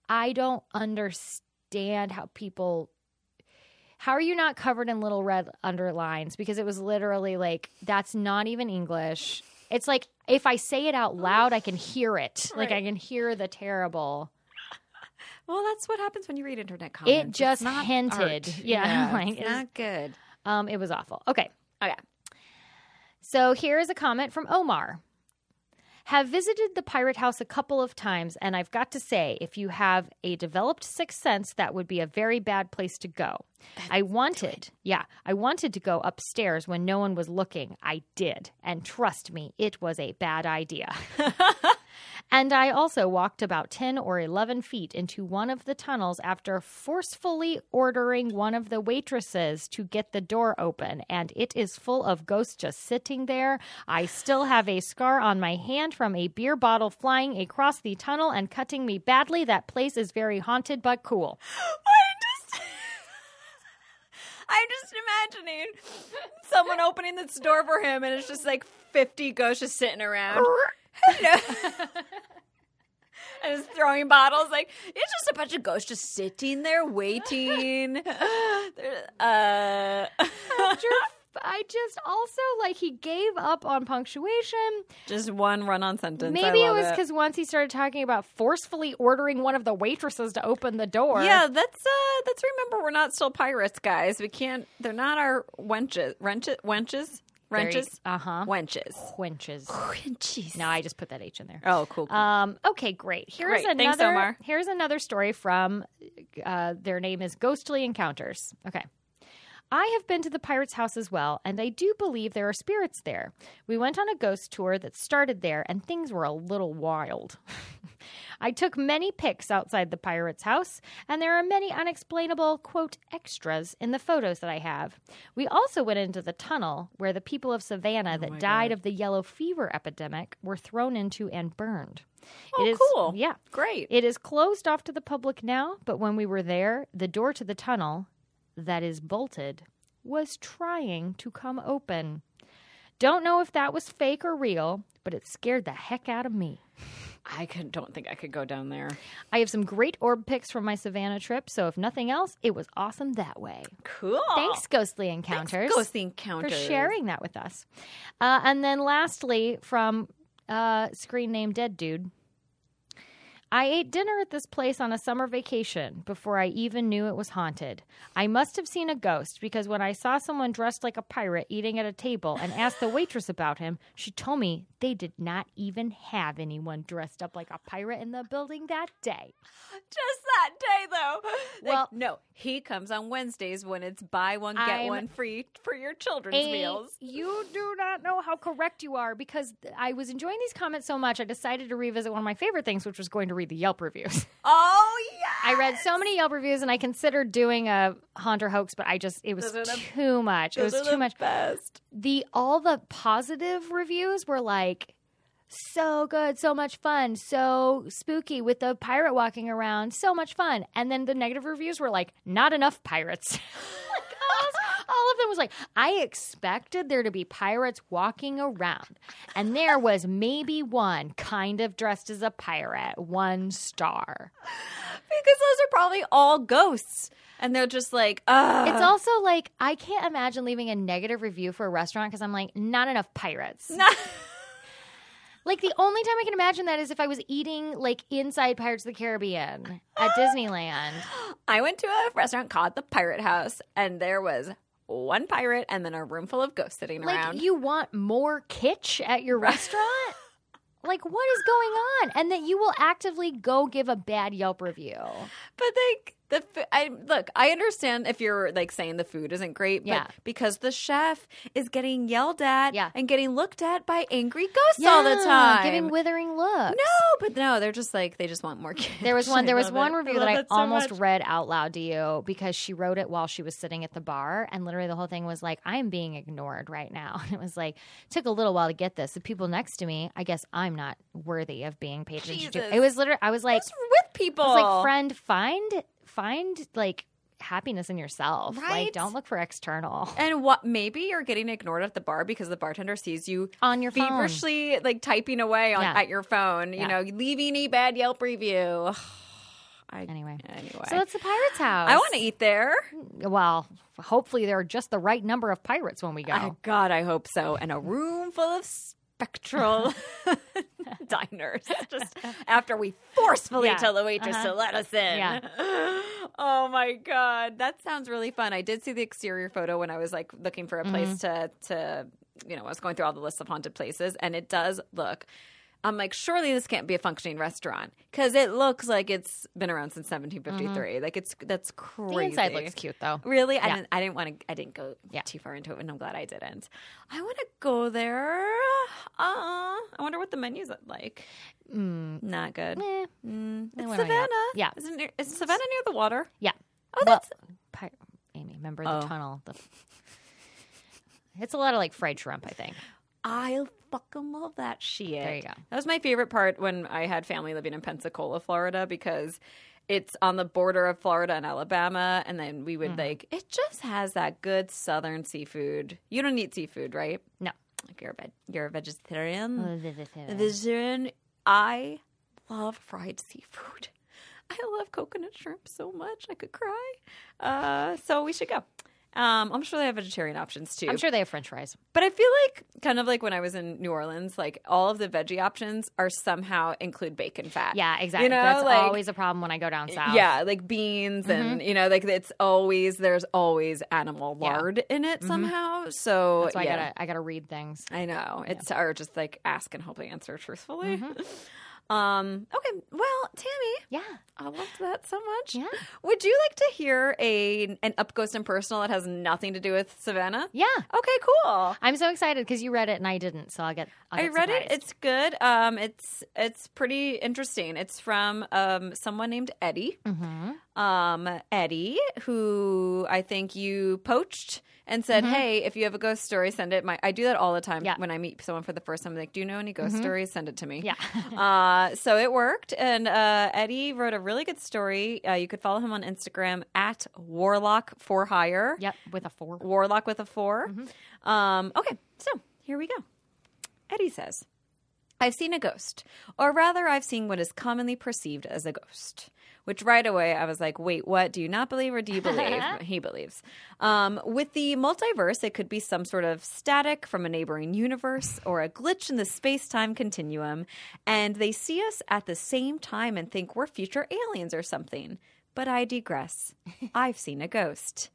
I don't understand how people how are you not covered in little red underlines because it was literally like that's not even English. It's like if I say it out loud I can hear it. Like I can hear the terrible. Well, that's what happens when you read internet comments. It just not hinted. art. Yeah, *laughs* like, it's it's- not good. Um it was awful. Okay. Okay. So here is a comment from Omar. Have visited the pirate house a couple of times, and I've got to say, if you have a developed sixth sense, that would be a very bad place to go. I wanted, yeah, I wanted to go upstairs when no one was looking. I did. And trust me, it was a bad idea. *laughs* And I also walked about 10 or 11 feet into one of the tunnels after forcefully ordering one of the waitresses to get the door open. And it is full of ghosts just sitting there. I still have a scar on my hand from a beer bottle flying across the tunnel and cutting me badly. That place is very haunted but cool. *laughs* I'm just, *laughs* I'm just imagining someone opening this door for him, and it's just like 50 ghosts just sitting around. *laughs* Hello. *laughs* and just throwing bottles. Like, it's just a bunch of ghosts just sitting there waiting. *laughs* Uh, *laughs* I just also like he gave up on punctuation. just one run on sentence. I Maybe it was because once he started talking about forcefully ordering one of the waitresses to open the door. Yeah, that's uh that's remember we're not still pirates, guys. We can't they're not our wenches wenches wenches wrenches Uh huh. wenches. Quenches. Wenches. No, I just put that H in there. Oh, cool. cool. Um, okay, great. Here's Great. another. Thanks. Here's another story from. Uh, their name is Ghostly Encounters. Okay. I have been to the pirate's house as well, and I do believe there are spirits there. We went on a ghost tour that started there, and things were a little wild. *laughs* I took many pics outside the pirate's house, and there are many unexplainable, quote, extras in the photos that I have. We also went into the tunnel where the people of Savannah oh that died of the yellow fever epidemic were thrown into and burned. Oh, it is, cool. Yeah. Great. It is closed off to the public now, but when we were there, the door to the tunnel, that is bolted, was trying to come open. Don't know if that was fake or real, but it scared the heck out of me. I could, don't think I could go down there. I have some great orb pics from my Savannah trip, so if nothing else, it was awesome that way. Cool. Thanks, Ghostly Encounters. Ghostly for sharing that with us. Uh, and then lastly, from uh, screen name Dead Dude. I ate dinner at this place on a summer vacation before I even knew it was haunted. I must have seen a ghost because when I saw someone dressed like a pirate eating at a table and asked the waitress about him, she told me they did not even have anyone dressed up like a pirate in the building that day. Just that day, though. Like, Well- no, he comes on Wednesdays when it's buy one get I'm one free for your children's meals. You do not know how correct you are because I was enjoying these comments so much. I decided to revisit one of my favorite things, which was going to read the Yelp reviews. *laughs* Oh yeah. I read so many Yelp reviews, and I considered doing a Haunter hoax, but I just it was the- too much. It was too much. Best. The all the positive reviews were like. So good, so much fun, so spooky with the pirate walking around, so much fun. And then the negative reviews were like, not enough pirates. *laughs* all, of them was like, I expected there to be pirates walking around. And there was maybe one kind of dressed as a pirate, one star. Because those are probably all ghosts, and they're just like, uh It's also like I can't imagine leaving a negative review for a restaurant because I'm like, not enough pirates. Like the only time I can imagine that is if I was eating like inside Pirates of the Caribbean at *gasps* Disneyland. I went to a restaurant called the Pirate House, and there was one pirate and then a room full of ghosts sitting Like around. you want more kitsch at your *laughs* restaurant? like what is going on? And that you will actively go give a bad Yelp review. But like the f- I look, I understand if you're like saying the food isn't great, but Yeah. because the chef is getting yelled at Yeah. and getting looked at by angry ghosts all the time. giving withering looks. no, but no, they're just like they just want more. There was *laughs* one. There was one it. review love that I so almost much. read out loud to you because she wrote it while she was sitting at the bar, and literally the whole thing was like, "I am being ignored right now." *laughs* And it was like, took a little while to get this. The people next to me, I guess I'm not worthy of being paid attention Jesus. to. It was literally, I was like, with people? I was like, friend, find find like happiness in yourself. Right? Like, don't look for external *laughs* and what? Maybe you're getting ignored at the bar because the bartender sees you on your phone. feverishly like typing away on Yeah. at your phone. You Yeah. know, leaving a bad Yelp review. *sighs* I, Anyway. anyway, So it's the pirate's house. I want to eat there. Well, hopefully there are just the right number of pirates when we go. I, God, I hope so. And a room full of spectral *laughs* diners. Just *laughs* after we forcefully Yeah. tell the waitress Uh-huh. to let us in. Yeah. *laughs* Oh my God. That sounds really fun. I did see the exterior photo when I was like looking for a place Mm-hmm. to to you know, I was going through all the lists of haunted places and it does look I'm like, surely this can't be a functioning restaurant because it looks like it's been around since 1753. Like it's that's crazy. Mm-hmm. the inside looks cute though. Really? I didn't. I didn't want to. I didn't go Yeah. too far into it, and I'm glad I didn't. I want to go there. Uh, I wonder what the menu's like. Mm, Not good. eh. Mm, it's Savannah. Yeah. Isn't it, is Savannah near the water? Yeah. Oh, Well, that's Amy, remember Oh. the tunnel? The... *laughs* It's a lot of like fried shrimp, I think. I fucking love that shit. There you go. That was my favorite part when I had family living in Pensacola, Florida, because it's on the border of Florida and Alabama, and then we Mm-hmm. would like it just has that good southern seafood. You don't eat seafood, right? No. Like you're a veg- you're a vegetarian. Mm. Vegetarian. I love fried seafood. *laughs* I love coconut shrimp so much I could cry. Uh, so we should go. Um, I'm sure they have vegetarian options too. I'm sure they have French fries. But I feel like kind of like when I was in New Orleans, like all of the veggie options are somehow include bacon fat. Yeah, exactly. You know, That's like always a problem when I go down south. yeah, like beans and you know, like it's always there's always animal Yeah. lard in it somehow. So That's why yeah. I gotta I gotta read things. I know. It's or just like ask and hope they answer truthfully. Mm-hmm. *laughs* um, okay. Well, Tammy, Yeah. I loved that so much. Yeah. Would you like to hear a an up close and personal that has nothing to do with Savannah? Yeah. Okay, cool. I'm so excited because you read it and I didn't, so I'll get. I'll I get read it. It's good. Um, it's it's pretty interesting. It's from um someone named Eddie. Mm-hmm. Um, Eddie, who I think you poached and said, "Hey, if you have a ghost story, send it." My I do that all the time Mm-hmm. Yeah. when I meet someone for the first time. I'm like, "Do you know any ghost stories? Send it to me." Yeah. *laughs* uh, so it worked, and uh, Eddie wrote a really good story. Uh, you could follow him on Instagram at Warlock for Hire. Yep, with a four. Warlock with a 4 Mm-hmm. Um, okay, so here we go. Eddie says, I've seen a ghost, or rather, I've seen what is commonly perceived as a ghost. Which right away I was like, wait, what? Do you not believe or do you believe? *laughs* he believes. Um, with the multiverse, it could be some sort of static from a neighboring universe or a glitch in the space time continuum. And they see us at the same time and think we're future aliens or something. But I digress. *laughs* I've seen a ghost.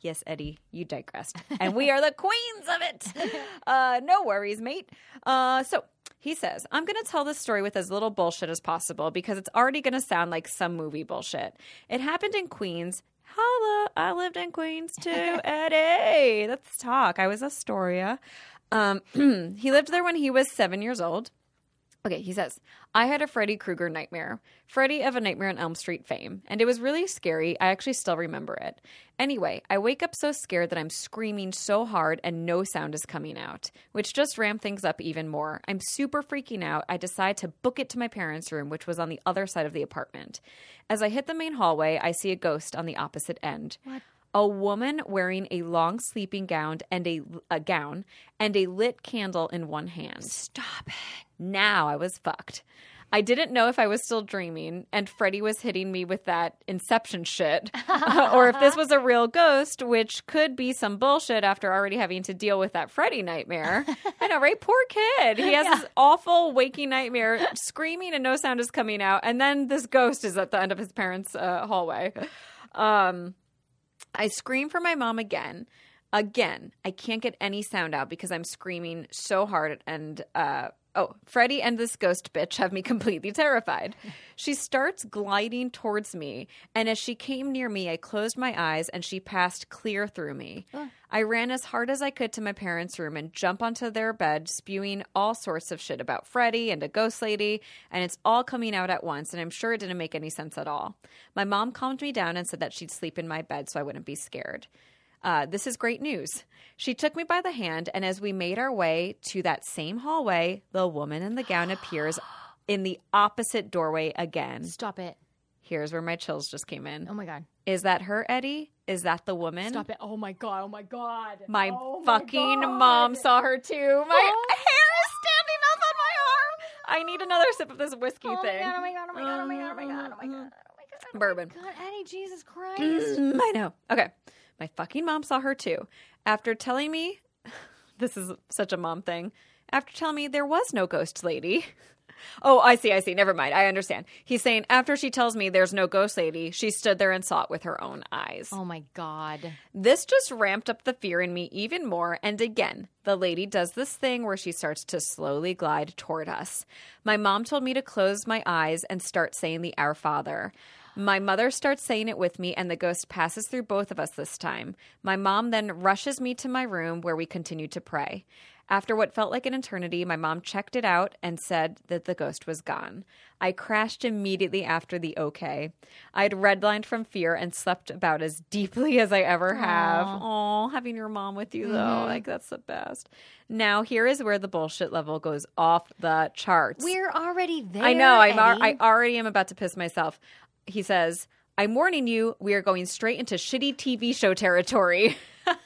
Yes, Eddie, you digressed. And we are the queens of it. *laughs* Uh, no worries, mate. Uh, so he says, I'm going to tell this story with as little bullshit as possible because it's already going to sound like some movie bullshit. It happened in Queens. Holla, I lived in Queens too, *laughs* Eddie. Let's talk. I was Astoria. Um, *clears throat* he lived there when he was seven years old. Okay, he says, I had a Freddy Krueger nightmare. Freddy of a Nightmare on Elm Street fame. And it was really scary. I actually still remember it. Anyway, I wake up so scared that I'm screaming so hard and no sound is coming out, which just ramped things up even more. I'm super freaking out. I decide to book it to my parents' room, which was on the other side of the apartment. As I hit the main hallway, I see a ghost on the opposite end. What? A woman wearing a long sleeping gown and a, a gown and a lit candle in one hand. Stop it. Now I was fucked. I didn't know if I was still dreaming, and Freddy was hitting me with that inception shit, *laughs* or if this was a real ghost, which could be some bullshit after already having to deal with that Freddy nightmare. *laughs* I know, right? Poor kid. He has this awful waking nightmare, screaming, and no sound is coming out, and then this ghost is at the end of his parents' uh, hallway. Um, I scream for my mom again. Again, I can't get any sound out because I'm screaming so hard and uh oh, Freddy and this ghost bitch have me *laughs* completely terrified. She starts gliding towards me, and as she came near me, I closed my eyes and she passed clear through me. I ran as hard as I could to my parents' room and jump onto their bed, spewing all sorts of shit about Freddy and a ghost lady, and it's all coming out at once, and I'm sure it didn't make any sense at all. My mom calmed me down and said that she'd sleep in my bed so I wouldn't be scared. Uh, this is great news. She took me by the hand, and as we made our way to that same hallway, the woman in the gown appears *gasps* in the opposite doorway again. Stop it. Here's where my chills just came in. Oh my god. Is that her, Eddie? Is that the woman? Stop it. Oh my god. Oh my god. My Oh my fucking God. mom saw her too. My Oh. hair is standing up on my arm. I need another sip of this whiskey Oh thing. god. Oh my god. Oh my god. Oh my god. Oh my god. Oh my god. Oh my god. Oh Bourbon. my God, Eddie, Jesus Christ. Mm, *clears throat* I know. Okay. My fucking mom saw her too. After telling me, *laughs* this is such a mom thing. After telling me there was no ghost lady. *laughs* Oh, I see, I see. Never mind. I understand. He's saying after she tells me there's no ghost lady, she stood there and saw it with her own eyes. Oh my god. This just ramped up the fear in me even more. And again, the lady does this thing where she starts to slowly glide toward us. My mom told me to close my eyes and start saying the Our Father. My mother starts saying it with me, and the ghost passes through both of us this time. My mom then rushes me to my room where we continue to pray. After what felt like an eternity, my mom checked it out and said that the ghost was gone. I crashed immediately after the okay. I'd redlined from fear and slept about as deeply as I ever have. Oh, having your mom with you though, mm-hmm. like that's the best. Now here is where the bullshit level goes off the charts. We're already there. I know. I'm. Ar- I already am about to piss myself. He says, "I'm warning you. We are going straight into shitty TV show territory." *laughs*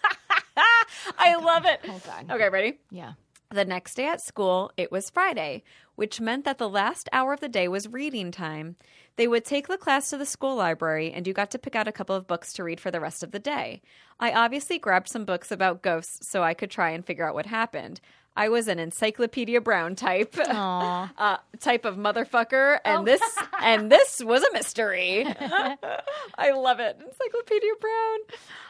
I love it. Oh, God. Okay, ready? Yeah. The next day at school, it was Friday, which meant that the last hour of the day was reading time. They would take the class to the school library, and you got to pick out a couple of books to read for the rest of the day. I obviously grabbed some books about ghosts so I could try and figure out what happened. I was an Encyclopedia Brown type, *laughs* Aw. uh, type of motherfucker, and this *laughs* and this was a mystery. *laughs* I love it, Encyclopedia Brown.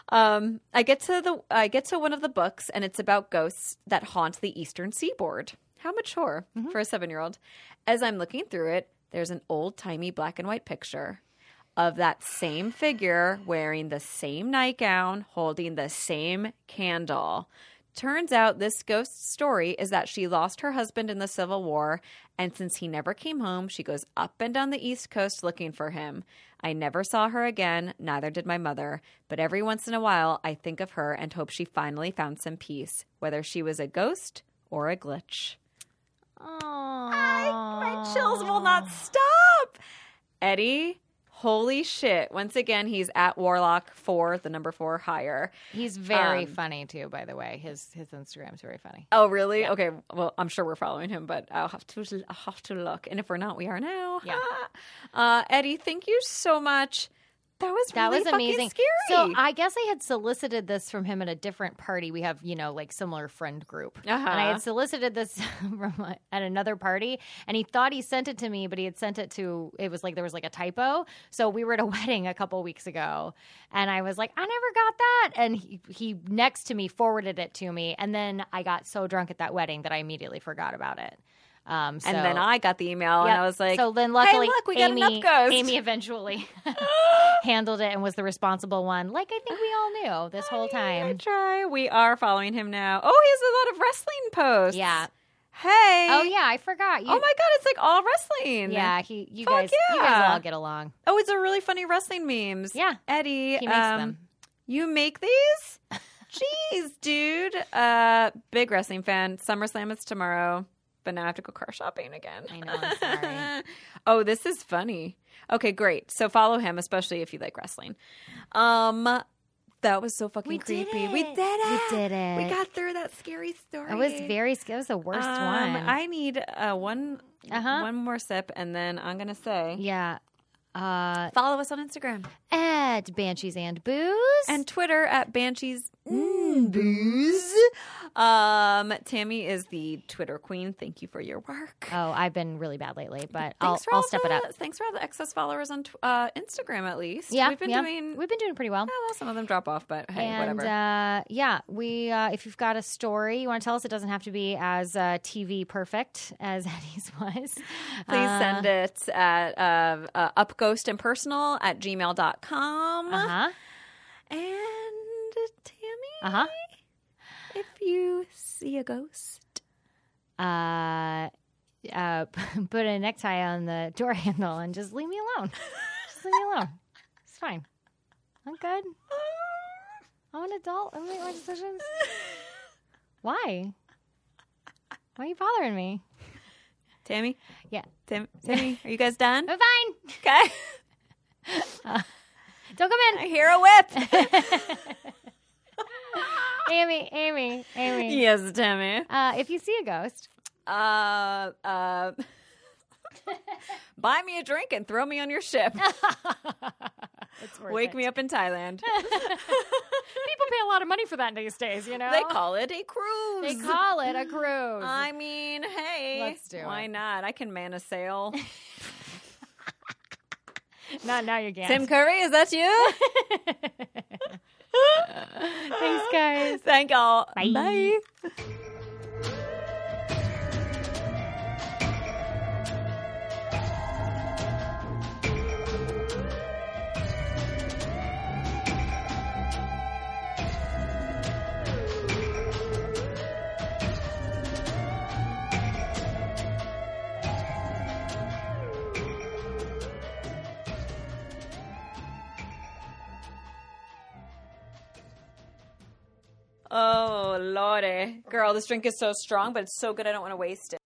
Um, I get to the I get to one of the books, and it's about ghosts that haunt the eastern seaboard. How mature for a seven year old. As I'm looking through it, there's an old timey black and white picture of that same figure wearing the same nightgown, holding the same candle. Turns out this ghost's story is that she lost her husband in the Civil War, and since he never came home, she goes up and down the East Coast looking for him. I never saw her again, neither did my mother, but every once in a while I think of her and hope she finally found some peace, whether she was a ghost or a glitch. Aw. My chills will not stop. Eddie, Holy shit. Once again, he's at Warlock four, the number four hire. He's very Um, funny too, by the way. His his Instagram's very funny. Oh, really? Okay. Well, I'm sure we're following him, but I'll have to I'll have to look. And if we're not, we are now. Yeah. *laughs* uh, Eddie, thank you so much. That was That really was fucking amazing. Scary. So I guess I had solicited this from him at a different party. We have, you know, like similar friend group. And I Uh-huh. had solicited this *laughs* from at another party and he thought he sent it to me, but he had sent it to it was like there was like a typo. So we were at a *laughs* wedding a couple weeks ago and I was like, I never got that. And he, he next to me forwarded it to me. And then I got so drunk at that wedding that I immediately forgot about it. Um, so, and then I got the email and I was like, so then luckily, look, we got an Amy, Amy eventually *laughs* *gasps* handled it and was the responsible one, like I think we all knew this whole I time. try. We are following him now. Oh, he has a lot of wrestling posts. Yeah. Hey. Oh yeah, I forgot. You, Oh my god, it's like all wrestling. Yeah, he. You Fuck guys. You guys yeah. all get along. Oh, it's a really funny wrestling memes. Yeah. Eddie. He makes um, them. You make these? *laughs* Jeez, dude. Uh, big wrestling fan. SummerSlam is tomorrow, but now I have to go car shopping again. I know, I'm sorry. *laughs* oh, this is funny. Okay, great. So follow him, especially if you like wrestling. Um, that was so fucking We did creepy. We it. did it. We did it. We got through that scary story. It was very. Scary. It was the worst Um, one. I need uh, one Uh-huh. one more sip, and then I'm gonna say yeah. Uh, follow us on Instagram at Banshees and Booze. and Twitter at Banshees mm, Booze. Um, Tammy is the Twitter queen. Thank you for your work. oh, I've been really bad lately, but I'll, Thanks for I'll step the, it up. Thanks for all the excess followers on uh, Instagram, at least. Yeah, we've been yeah. doing. We've been doing pretty well. Well, some of them drop off, but hey, and whatever. uh, yeah, we uh, if you've got a story you want to tell us, it doesn't have to be as uh, TV perfect as *laughs* Eddie's was. Please uh, send it at uh, uh, upghostimpersonal at gmail.com. Uh huh. And Tammy, Uh huh. if you see a ghost, Uh, uh, *laughs* put a necktie on the door *laughs* handle and just leave me alone. just leave me alone. It's fine. I'm good. *laughs* I'm an adult. I make my decisions. Why? Why are you bothering me? Tammy, Yeah, Tim, Tammy, are you guys done? I'm fine. Okay, Don't come in. I hear a whip. Amy, Amy, Amy. yes, Tammy. Uh, if you see a ghost, Uh, uh, buy me a drink and throw me on your ship. *laughs* it's worth Wake it. me up in Thailand. *laughs* People pay a lot of money for that these days, you know? they call it a cruise. They call it a cruise. I mean, hey, Let's do why it. not? I can man a sail. *laughs* Not now you can't. Tim Curry, is that you? Thanks, guys. Thank y'all. Bye. Bye. Oh, lordy. Girl, this drink is so strong, but it's so good I don't want to waste it.